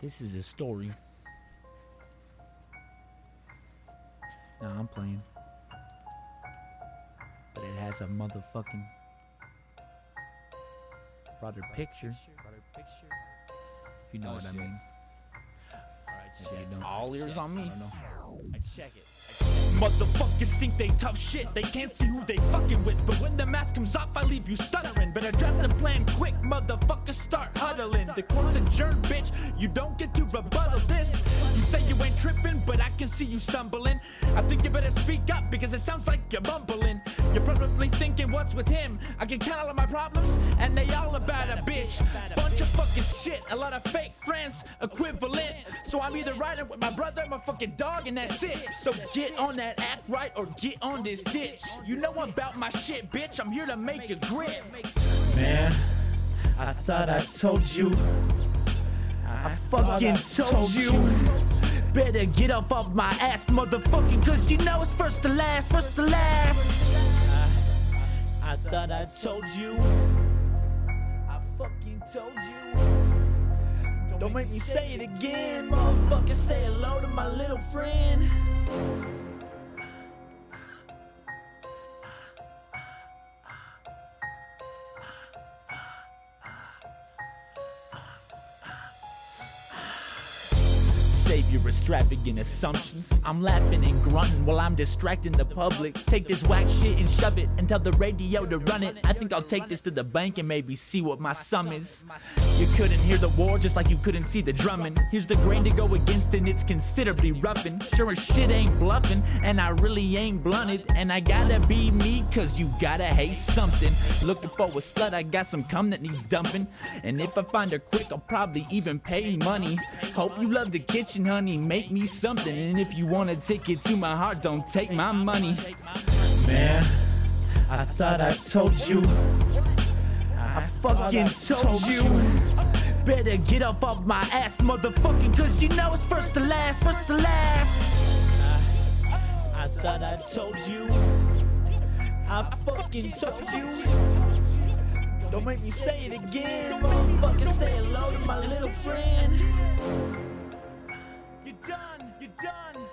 This is a story. Nah, I'm playing. But it has a motherfucking brother picture. If you know Oh, what I mean. Alright, Maybe you don't. All ears on me. I. I check it. Motherfuckers think they tough shit, they can't see who they fucking with. But when the mask comes off, I leave you stuttering. Better draft the plan quick, motherfuckers start huddling. The court's adjourned, bitch, you don't get to rebuttal this. Tripping, but I can see you stumbling. I think you better speak up because it sounds like you're mumbling. You're probably thinking, what's with him? I can count all of my problems, and they all about a bitch. Bunch of fucking shit, a lot of fake friends, equivalent. So I'm either riding with my brother, my fucking dog, and that's it. So get on that act right or get on this ditch. You know about my shit, bitch. I'm here to make a grip. Man, I thought I told you. I fucking told you. Better get off of my ass, motherfucking, cause you know it's first to last, first to last. I thought I told you. I fucking told you. Don't make me say it again, motherfucker. Say hello to my little friend. Your extravagant assumptions. I'm laughing and grunting while I'm distracting the public. Take this whack shit and shove it and tell the radio to run it. I think I'll take this to the bank and maybe see what my sum is. You couldn't hear the war just like you couldn't see the drumming. Here's the grain to go against and it's considerably roughing. Sure as shit ain't bluffing and I really ain't blunted. And I gotta be me cause you gotta hate something. Looking for a slut, I got some cum that needs dumping. And if I find her quick, I'll probably even pay money. Hope you love the kitchen, honey. Make me something. And if you want a ticket to my heart, don't take my money. Man, I thought I told you. I fucking told you. Better get off of my ass, motherfucking, cause you know it's first to last, first to last. I thought I told you. I fucking told you. Don't make me say it again, motherfucker. Say hello to my little friend. Done.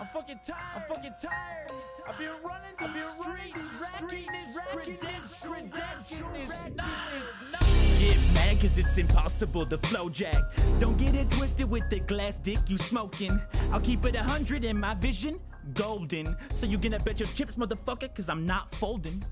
I'm fucking tired, I'm fucking tired. I've been running, I've been streets, racking is credential, credential is not. Get mad cause it's impossible to flow jack. Don't get it twisted with the glass dick you smoking. I'll keep it a hundred in my vision, golden. So you gonna bet your chips, motherfucker, cause I'm not folding.